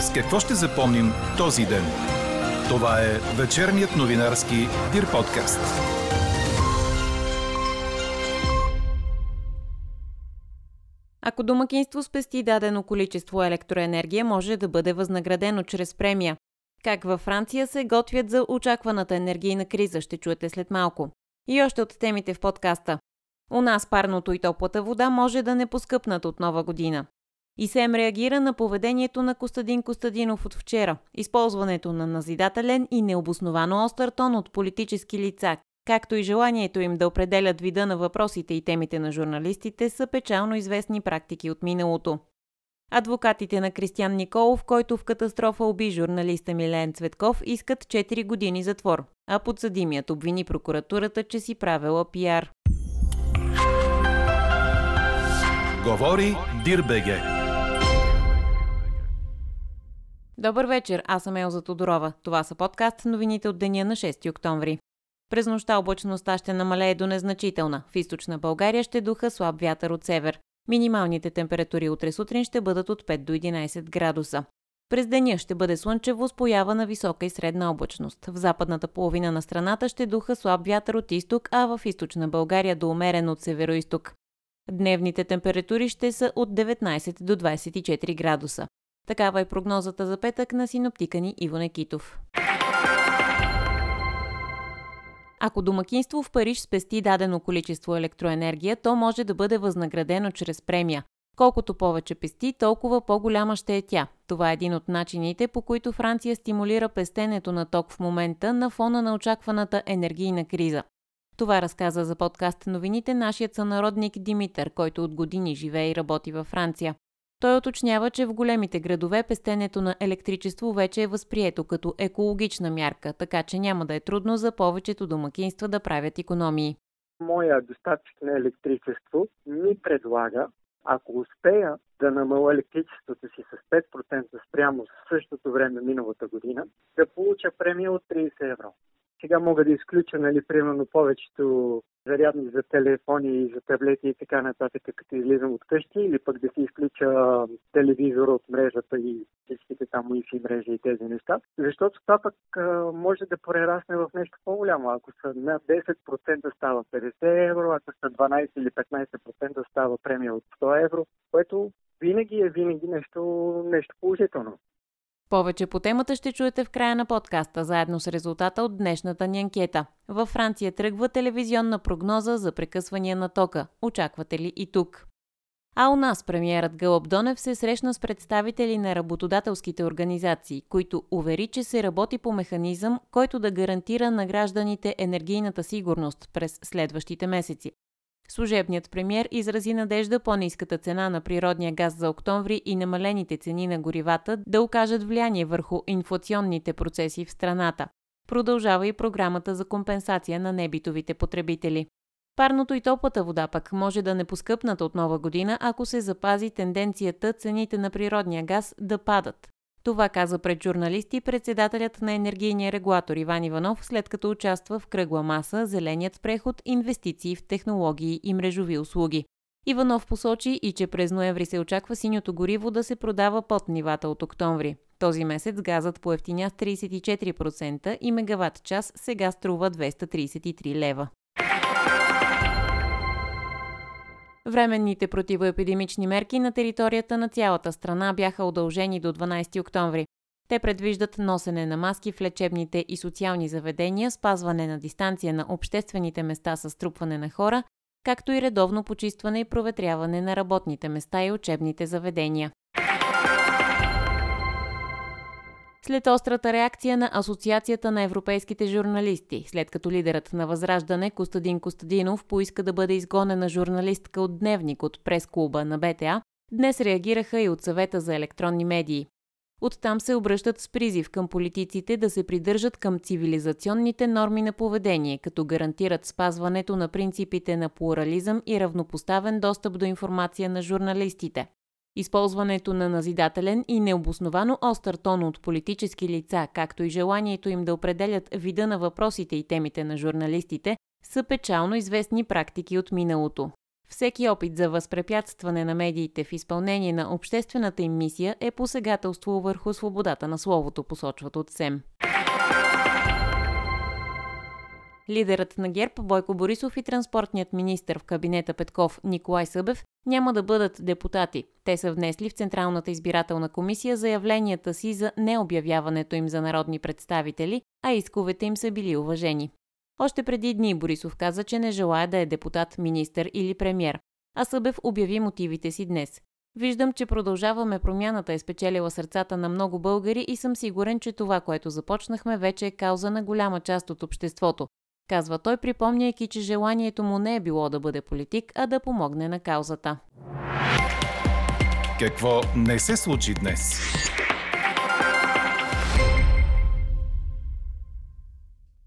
С какво ще запомним този ден? Това е вечерният новинарски Дир подкаст. Ако домакинство спести дадено количество електроенергия, може да бъде възнаградено чрез премия. Как във Франция се готвят за очакваната енергийна криза, ще чуете след малко. И още от темите в подкаста. У нас парното и топлата вода може да не поскъпнат от нова година. И СЕМ реагира на поведението на Костадин Костадинов от вчера. Използването на назидателен и необосновано остър тон от политически лица, както и желанието им да определят вида на въпросите и темите на журналистите са печално известни практики от миналото. Адвокатите на Кристиян Николов, който в катастрофа уби журналиста Милен Цветков, искат 4 години затвор, а подсъдимият обвини прокуратурата, че си правила пиар. Говори Дирбеге. Добър вечер, аз съм Елза Тодорова. Това са подкаст новините от деня на 6 октомври. През нощта облачността ще намалее до незначителна. В източна България ще духа слаб вятър от север. Минималните температури утре сутрин ще бъдат от 5 до 11 градуса. През деня ще бъде слънчево с поява на висока и средна облачност. В западната половина на страната ще духа слаб вятър от изток, а в източна България до умерен от североизток. Дневните температури ще са от 19 до 24 градуса. Такава е прогнозата за петък на синоптика ни Иво Некитов. Ако домакинство в Париж спести дадено количество електроенергия, то може да бъде възнаградено чрез премия. Колкото повече пести, толкова по-голяма ще е тя. Това е един от начините, по които Франция стимулира пестенето на ток в момента на фона на очакваната енергийна криза. Това разказа за подкаст новините нашият сънародник Димитър, който от години живее и работи във Франция. Той уточнява, че в големите градове пестенето на електричество вече е възприето като екологична мярка, така че няма да е трудно за повечето домакинства да правят економии. Моя доставчик на електричество ми предлага, ако успея да намаля електричеството си с 5% спрямо в същото време миналата година, да получа премия от 30 евро. Сега мога да изключа, нали, примерно повечето зарядни за телефони и за таблети и така нататък, като излизам от къщи, или пък да си изключа телевизора от мрежата и всичките там Wi-Fi мрежи и тези неща. Защото това пък може да прерасне в нещо по-голямо. Ако са над 10% става 50 евро, ако са 12 или 15% става премия от 100 евро, което винаги е винаги нещо, нещо положително. Повече по темата ще чуете в края на подкаста, заедно с резултата от днешната ни анкета. Във Франция тръгва телевизионна прогноза за прекъсвания на тока. Очаквате ли и тук? А у нас премиерът Гълъб Донев се срещна с представители на работодателските организации, които увери, че се работи по механизъм, който да гарантира на гражданите енергийната сигурност през следващите месеци. Служебният премьер изрази надежда по-низката цена на природния газ за октомври и намалените цени на горивата да окажат влияние върху инфлационните процеси в страната. Продължава и програмата за компенсация на небитовите потребители. Парното и топлата вода пък може да не поскъпнат от нова година, ако се запази тенденцията цените на природния газ да падат. Това каза пред журналисти председателят на енергийния регулатор Иван Иванов, след като участва в кръгла маса Зеленият преход, инвестиции в технологии и мрежови услуги. Иванов посочи и, че през ноември се очаква синьото гориво да се продава под нивата от октомври. Този месец газът поевтиня с 34% и мегаватт час сега струва 233 лева. Временните противоепидемични мерки на територията на цялата страна бяха удължени до 12 октомври. Те предвиждат носене на маски в лечебните и социални заведения, спазване на дистанция на обществените места с трупване на хора, както и редовно почистване и проветряване на работните места и учебните заведения. След острата реакция на Асоциацията на европейските журналисти, след като лидерът на Възраждане Костадин Костадинов поиска да бъде изгонена журналистка от Дневник от прес-клуба на БТА, днес реагираха и от съвета за електронни медии. Оттам се обръщат с призив към политиците да се придържат към цивилизационните норми на поведение, като гарантират спазването на принципите на плурализъм и равнопоставен достъп до информация на журналистите. Използването на назидателен и необосновано остър тон от политически лица, както и желанието им да определят вида на въпросите и темите на журналистите, са печално известни практики от миналото. Всеки опит за възпрепятстване на медиите в изпълнение на обществената им мисия е посегателство върху свободата на словото, посочват от СЕМ. Лидерът на ГЕРБ Бойко Борисов и транспортният министр в кабинета Петков Николай Събев няма да бъдат депутати. Те са внесли в Централната избирателна комисия заявленията си за необявяването им за народни представители, а исковете им са били уважени. Още преди дни Борисов каза, че не желая да е депутат, министър или премьер, а Събев обяви мотивите си днес. Виждам, че продължаваме промяната е спечелила сърцата на много българи и съм сигурен, че това, което започнахме, вече е кауза на голяма част от обществото, казва той, припомняйки, че желанието му не е било да бъде политик, а да помогне на каузата. Какво не се случи днес?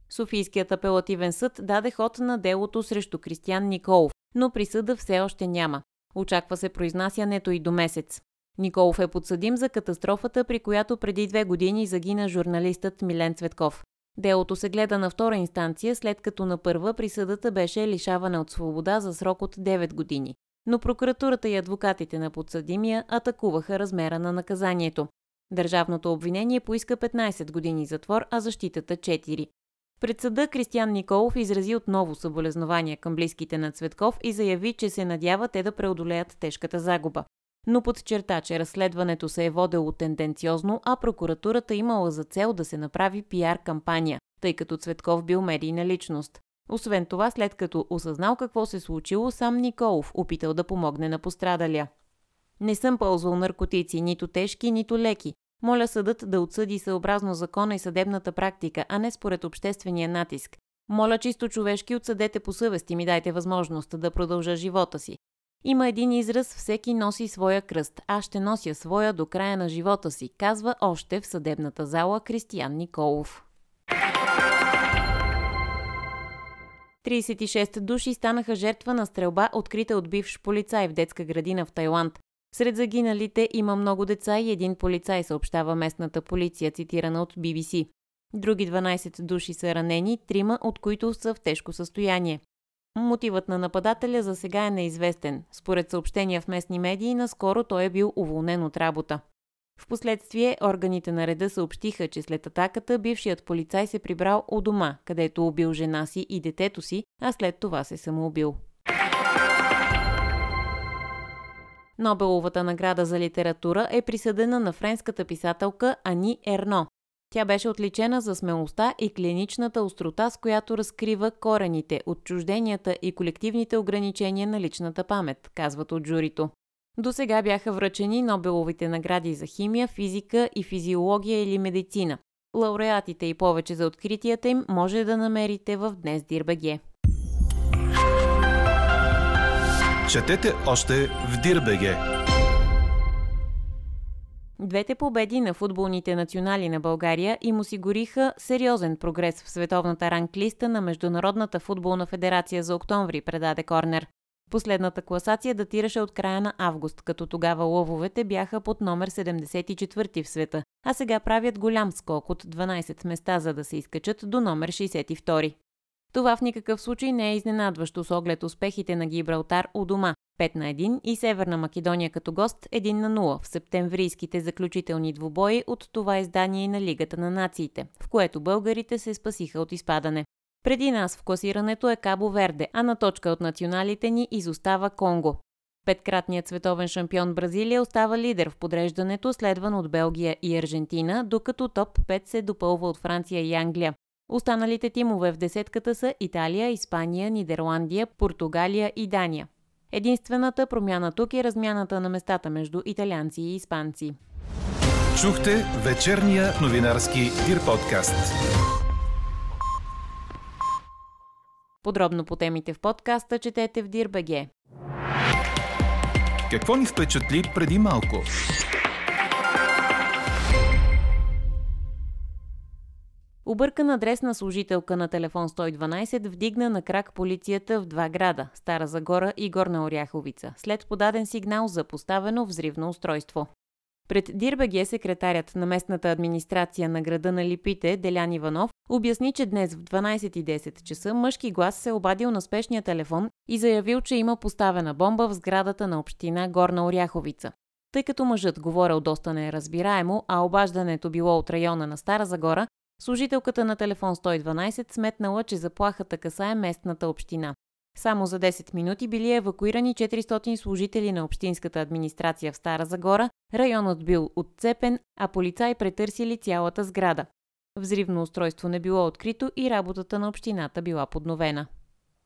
Софийският апелативен съд даде ход на делото срещу Кристиян Николов, но присъда все още няма. Очаква се произнасянето и до месец. Николов е подсъдим за катастрофата, при която преди две години загина журналистът Милен Цветков. Делото се гледа на втора инстанция, след като на първа присъдата беше лишаване от свобода за срок от 9 години. Но прокуратурата и адвокатите на подсъдимия атакуваха размера на наказанието. Държавното обвинение поиска 15 години затвор, а защитата 4. Пред съда Кристиян Николов изрази отново съболезнования към близките на Цветков и заяви, че се надява те да преодолеят тежката загуба. Но подчерта, че разследването се е водело тенденциозно, а прокуратурата имала за цел да се направи пиар кампания, тъй като Цветков бил медийна личност. Освен това, след като осъзнал какво се случило, сам Николов опитал да помогне на пострадалия. Не съм ползвал наркотици, нито тежки, нито леки. Моля съдът да отсъди съобразно закона и съдебната практика, а не според обществения натиск. Моля чисто човешки отсъдете по съвест и ми дайте възможност да продължа живота си. Има един израз «Всеки носи своя кръст. Аз ще нося своя до края на живота си», казва още в съдебната зала Кристиян Николов. 36 души станаха жертва на стрелба, открита от бивш полицай в детска градина в Тайланд. Сред загиналите има много деца и един полицай, съобщава местната полиция, цитирана от BBC. Други 12 души са ранени, трима от които са в тежко състояние. Мотивът на нападателя за сега е неизвестен. Според съобщения в местни медии, наскоро той е бил уволнен от работа. Впоследствие органите на реда съобщиха, че след атаката бившият полицай се прибрал у дома, където убил жена си и детето си, а след това се самоубил. Нобеловата награда за литература е присъдена на френската писателка Ани Ерно. Тя беше отличена за смелостта и клиничната острота, с която разкрива корените, отчужденията и колективните ограничения на личната памет, казват от журито. До сега бяха връчени Нобеловите награди за химия, физика и физиология или медицина. Лауреатите и повече за откритията им може да намерите в Днес Дирбеге. Четете още в Дирбеге. Двете победи на футболните национали на България им осигуриха сериозен прогрес в световната ранглиста на Международната футболна федерация за октомври, предаде Корнер. Последната класация датираше от края на август, като тогава лъвовете бяха под номер 74 в света, а сега правят голям скок от 12 места, за да се изкачат до номер 62. Това в никакъв случай не е изненадващо с оглед успехите на Гибралтар у дома 5 на 1 и Северна Македония като гост 1 на 0 в септемврийските заключителни двубои от това издание на Лигата на нациите, в което българите се спасиха от изпадане. Преди нас в класирането е Кабо Верде, а на точка от националите ни изостава Конго. Петкратният световен шампион Бразилия остава лидер в подреждането, следван от Белгия и Аржентина, докато топ 5 се допълва от Франция и Англия. Останалите тимове в десетката са Италия, Испания, Нидерландия, Португалия и Дания. Единствената промяна тук е размяната на местата между италианци и испанци. Чухте вечерния новинарски Дир подкаст. Подробно по темите в подкаста четете в Дирбеге. Какво ни впечатли преди малко? Объркан адрес на служителка на телефон 112 вдигна на крак полицията в два града – Стара Загора и Горна Оряховица, след подаден сигнал за поставено взривно устройство. Пред Дирбеге секретарят на местната администрация на града на Липите, Делян Иванов, обясни, че днес в 12.10 часа мъжки глас се обадил на спешния телефон и заявил, че има поставена бомба в сградата на община Горна Оряховица. Тъй като мъжът говорил доста неразбираемо, а обаждането било от района на Стара Загора, служителката на телефон 112 сметнала, че заплахата касае местната община. Само за 10 минути били евакуирани 400 служители на Общинската администрация в Стара Загора, районът бил отцепен, а полицаи претърсили цялата сграда. Взривно устройство не било открито и работата на общината била подновена.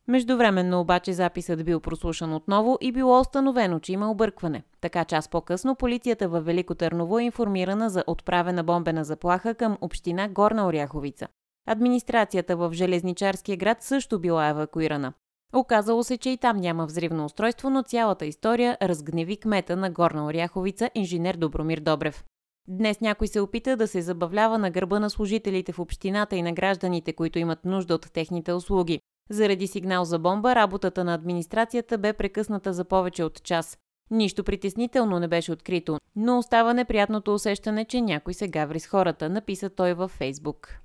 Междувременно обаче записът бил прослушан отново и било установено, че има объркване. Така час по-късно полицията във Велико Търново е информирана за отправена бомбена заплаха към община Горна Оряховица. Администрацията в Железничарския град също била евакуирана. Оказало се, че и там няма взривно устройство, но цялата история разгневи кмета на Горна Оряховица, инженер Добромир Добрев. Днес някой се опита да се забавлява на гърба на служителите в общината и на гражданите, които имат нужда от техните услуги. Заради сигнал за бомба, работата на администрацията бе прекъсната за повече от час. Нищо притеснително не беше открито, но остава неприятното усещане, че някой се гаври с хората, написа той във Фейсбук.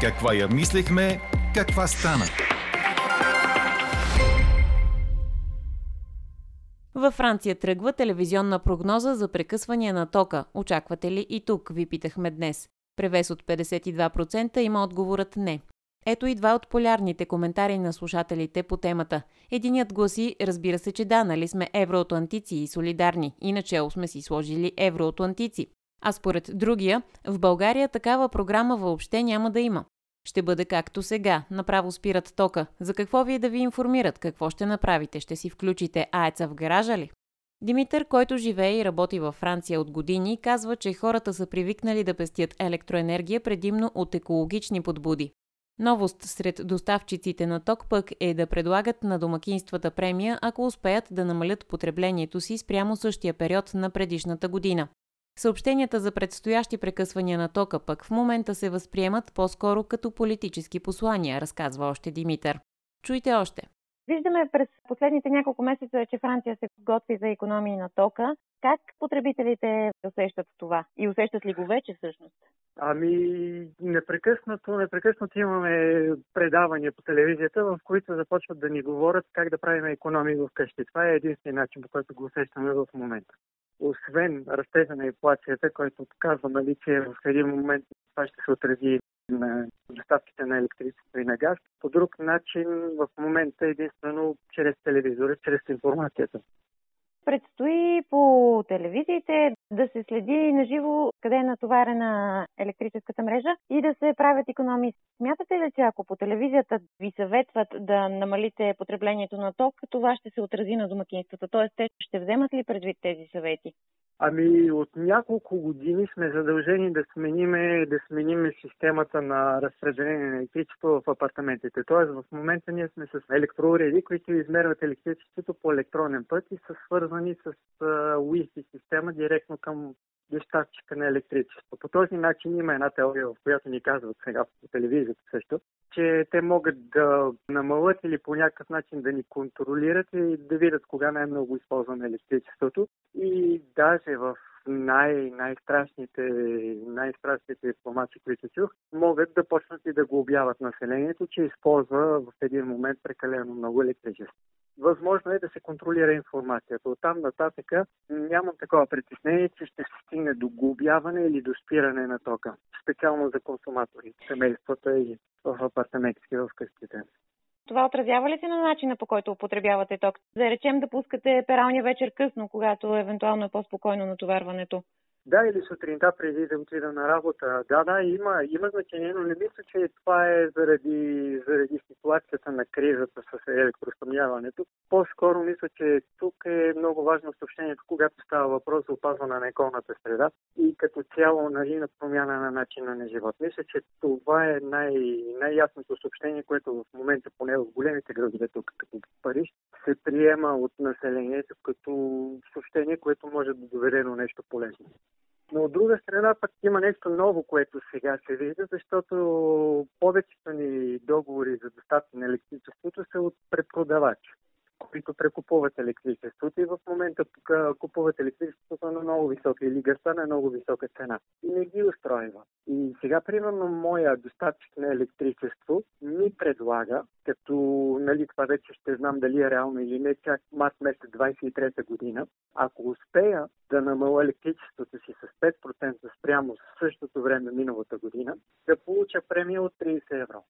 Каква я мислехме, каква стана? Във Франция тръгва телевизионна прогноза за прекъсвания на тока. Очаквате ли и тук, ви питахме днес. Превес от 52% има отговорът не. Ето и два от полярните коментари на слушателите по темата. Единият гласи, разбира се, че да, нали сме евроатлантици и солидарни, иначе сме си сложили евроатлантици. А според другия, в България такава програма въобще няма да има. Ще бъде както сега, направо спират тока. За какво ви е да ви информират? Какво ще направите? Ще си включите аеца в гаража ли? Димитър, който живее и работи във Франция от години, казва, че хората са привикнали да пестят електроенергия предимно от екологични подбуди. Новост сред доставчиците на ток пък е да предлагат на домакинствата премия, ако успеят да намалят потреблението си спрямо същия период на предишната година. Съобщенията за предстоящи прекъсвания на тока пък в момента се възприемат по-скоро като политически послания, разказва още Димитър. Чуйте още. Виждаме през последните няколко месеца, че Франция се готви за економии на тока. Как потребителите усещат това? И усещат ли го вече всъщност? Ами, непрекъснато, непрекъснато имаме предавания по телевизията, в които започват да ни говорят как да правим економии в къщи. Това е единствения начин, по който го усещаме в момента освен растежа на инфлацията, който казва, нали, в един момент това ще се отрази на доставките на електричество и на газ. По друг начин в момента единствено чрез телевизора, чрез информацията. Предстои по телевизиите да се следи на живо къде е натоварена електрическата мрежа и да се правят економии. Смятате ли, че ако по телевизията ви съветват да намалите потреблението на ток, това ще се отрази на домакинствата? Т.е. те ще вземат ли предвид тези съвети? Ами от няколко години сме задължени да смениме, да смениме системата на разпределение на електричество в апартаментите. Тоест в момента ние сме с електроуреди, които измерват електричеството по електронен път и са свързани с Wi-Fi система директно към доставчика на електричество. По този начин има една теория, в която ни казват сега по телевизията също, че те могат да намалят или по някакъв начин да ни контролират и да видят кога най-много използваме електричеството. И даже в най- най-страшните, най-страшните информации, които чух, могат да почнат и да го обяват населението, че използва в един момент прекалено много електричество възможно е да се контролира информацията. От там нататък нямам такова притеснение, че ще се стигне до глобяване или до спиране на тока. Специално за консуматори, семействата и в апартаментите в къщите. Това отразява ли се на начина по който употребявате ток? Да речем да пускате пералня вечер късно, когато евентуално е по-спокойно натоварването. Да, или сутринта преди да отида на работа. Да, да, има, има значение, но не мисля, че това е заради, заради ситуацията на кризата с електроснабдяването. По-скоро мисля, че тук е много важно съобщението, когато става въпрос за опазване на околната среда и като цяло нали, на промяна на начина на живот. Мисля, че това е най- най-ясното съобщение, което в момента, поне в големите градове, тук като Париж, се приема от населението като съобщение, което може да доведе до нещо полезно. Но от друга страна пък има нещо ново, което сега се вижда, защото повечето ни договори за доставка на електричеството са от препродавачи. Които прекупуват електричеството и в момента купуват електричеството на много висока или гъста на много висока цена. И не ги устройва. И сега, примерно, моя доставчик на електричество ми предлага, като нали, това вече ще знам дали е реално или не, чак март месец 23 година, ако успея да намаля електричеството си с 5% спрямо същото време миналата година, да получа премия от 30 евро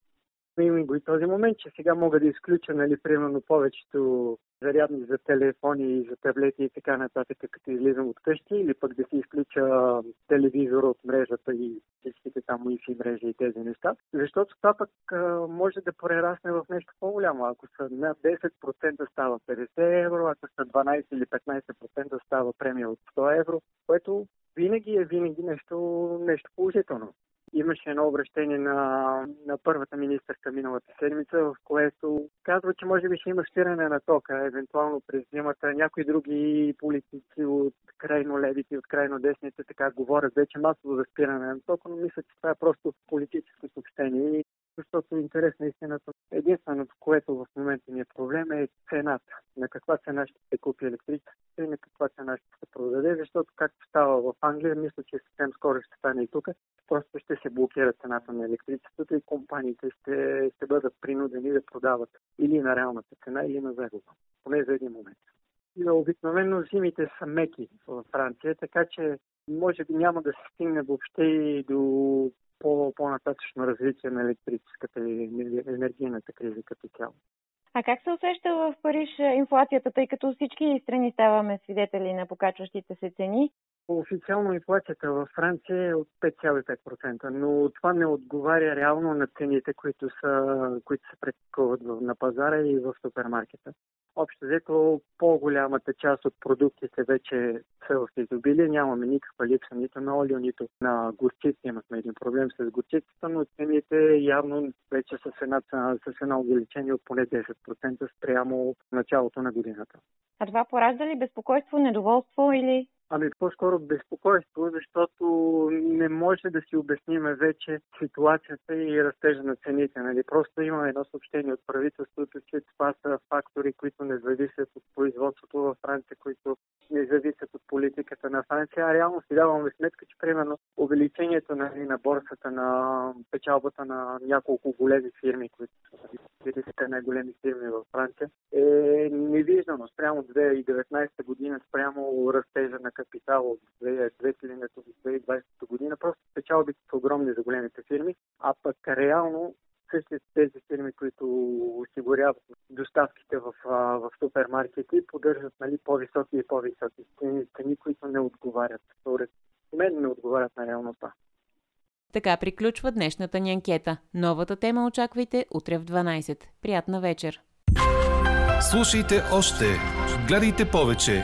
има го и този момент, че сега мога да изключа, нали, примерно повечето зарядни за телефони за таблети и така нататък, като излизам от къщи, или пък да си изключа телевизора от мрежата и всичките там Wi-Fi мрежи и тези неща. Защото това пък може да прерасне в нещо по-голямо. Ако са над 10% става 50 евро, ако са 12 или 15% става премия от 100 евро, което винаги е винаги нещо, нещо положително. Имаше едно обращение на, на първата министърка миналата седмица, в което казва, че може би ще има спиране на тока, евентуално през зимата. Някои други политици от крайно левите и от крайно десните така говорят вече масово за спиране на тока, но мисля, че това е просто политическо съобщение защото интерес на истината. Единственото, което в момента ни е проблем е цената. На каква цена ще се купи електричество и на каква цена ще се продаде, защото както става в Англия, мисля, че съвсем скоро ще стане и тук, просто ще се блокира цената на електричеството и компаниите ще, ще бъдат принудени да продават или на реалната цена, или на загуба. Поне за един момент. Обикновено зимите са меки в Франция, така че може би няма да се стигне въобще и до по, по-нататъчно развитие на електрическата и енергийната криза като цяло. А как се усеща в Париж инфлацията, тъй като всички страни ставаме свидетели на покачващите се цени? Официално инфлацията във Франция е от 5,5%, но това не отговаря реално на цените, които, са, които се практикуват на пазара и в супермаркета. Общо взето по-голямата част от продуктите вече са в изобилие. Нямаме никаква липса нито на олио, нито на горчици. Имахме един проблем с горчицата, но цените явно вече са с, една, с едно увеличение от поне 10% спрямо началото на годината. А това поражда ли безпокойство, недоволство или Ами по-скоро безпокойство, защото не може да си обясниме вече ситуацията и растежа на цените. Нали? Просто има едно съобщение от правителството, че това са фактори, които не зависят от производството във Франция, които не зависят от политиката на Франция. А реално си даваме сметка, че примерно увеличението нали, на борсата на печалбата на няколко големи фирми, които са 40 най-големи фирми във Франция, е невиждано спрямо 2019 година, спрямо растежа на капитал от 2000 до 2020 година. Просто печалбите са огромни за големите фирми, а пък реално същите тези фирми, които осигуряват доставките в, в супермаркети, поддържат нали, по-високи и по-високи цени, цени, които не отговарят. Според мен не отговарят на реалността. Така приключва днешната ни анкета. Новата тема очаквайте утре в 12. Приятна вечер! Слушайте още, гледайте повече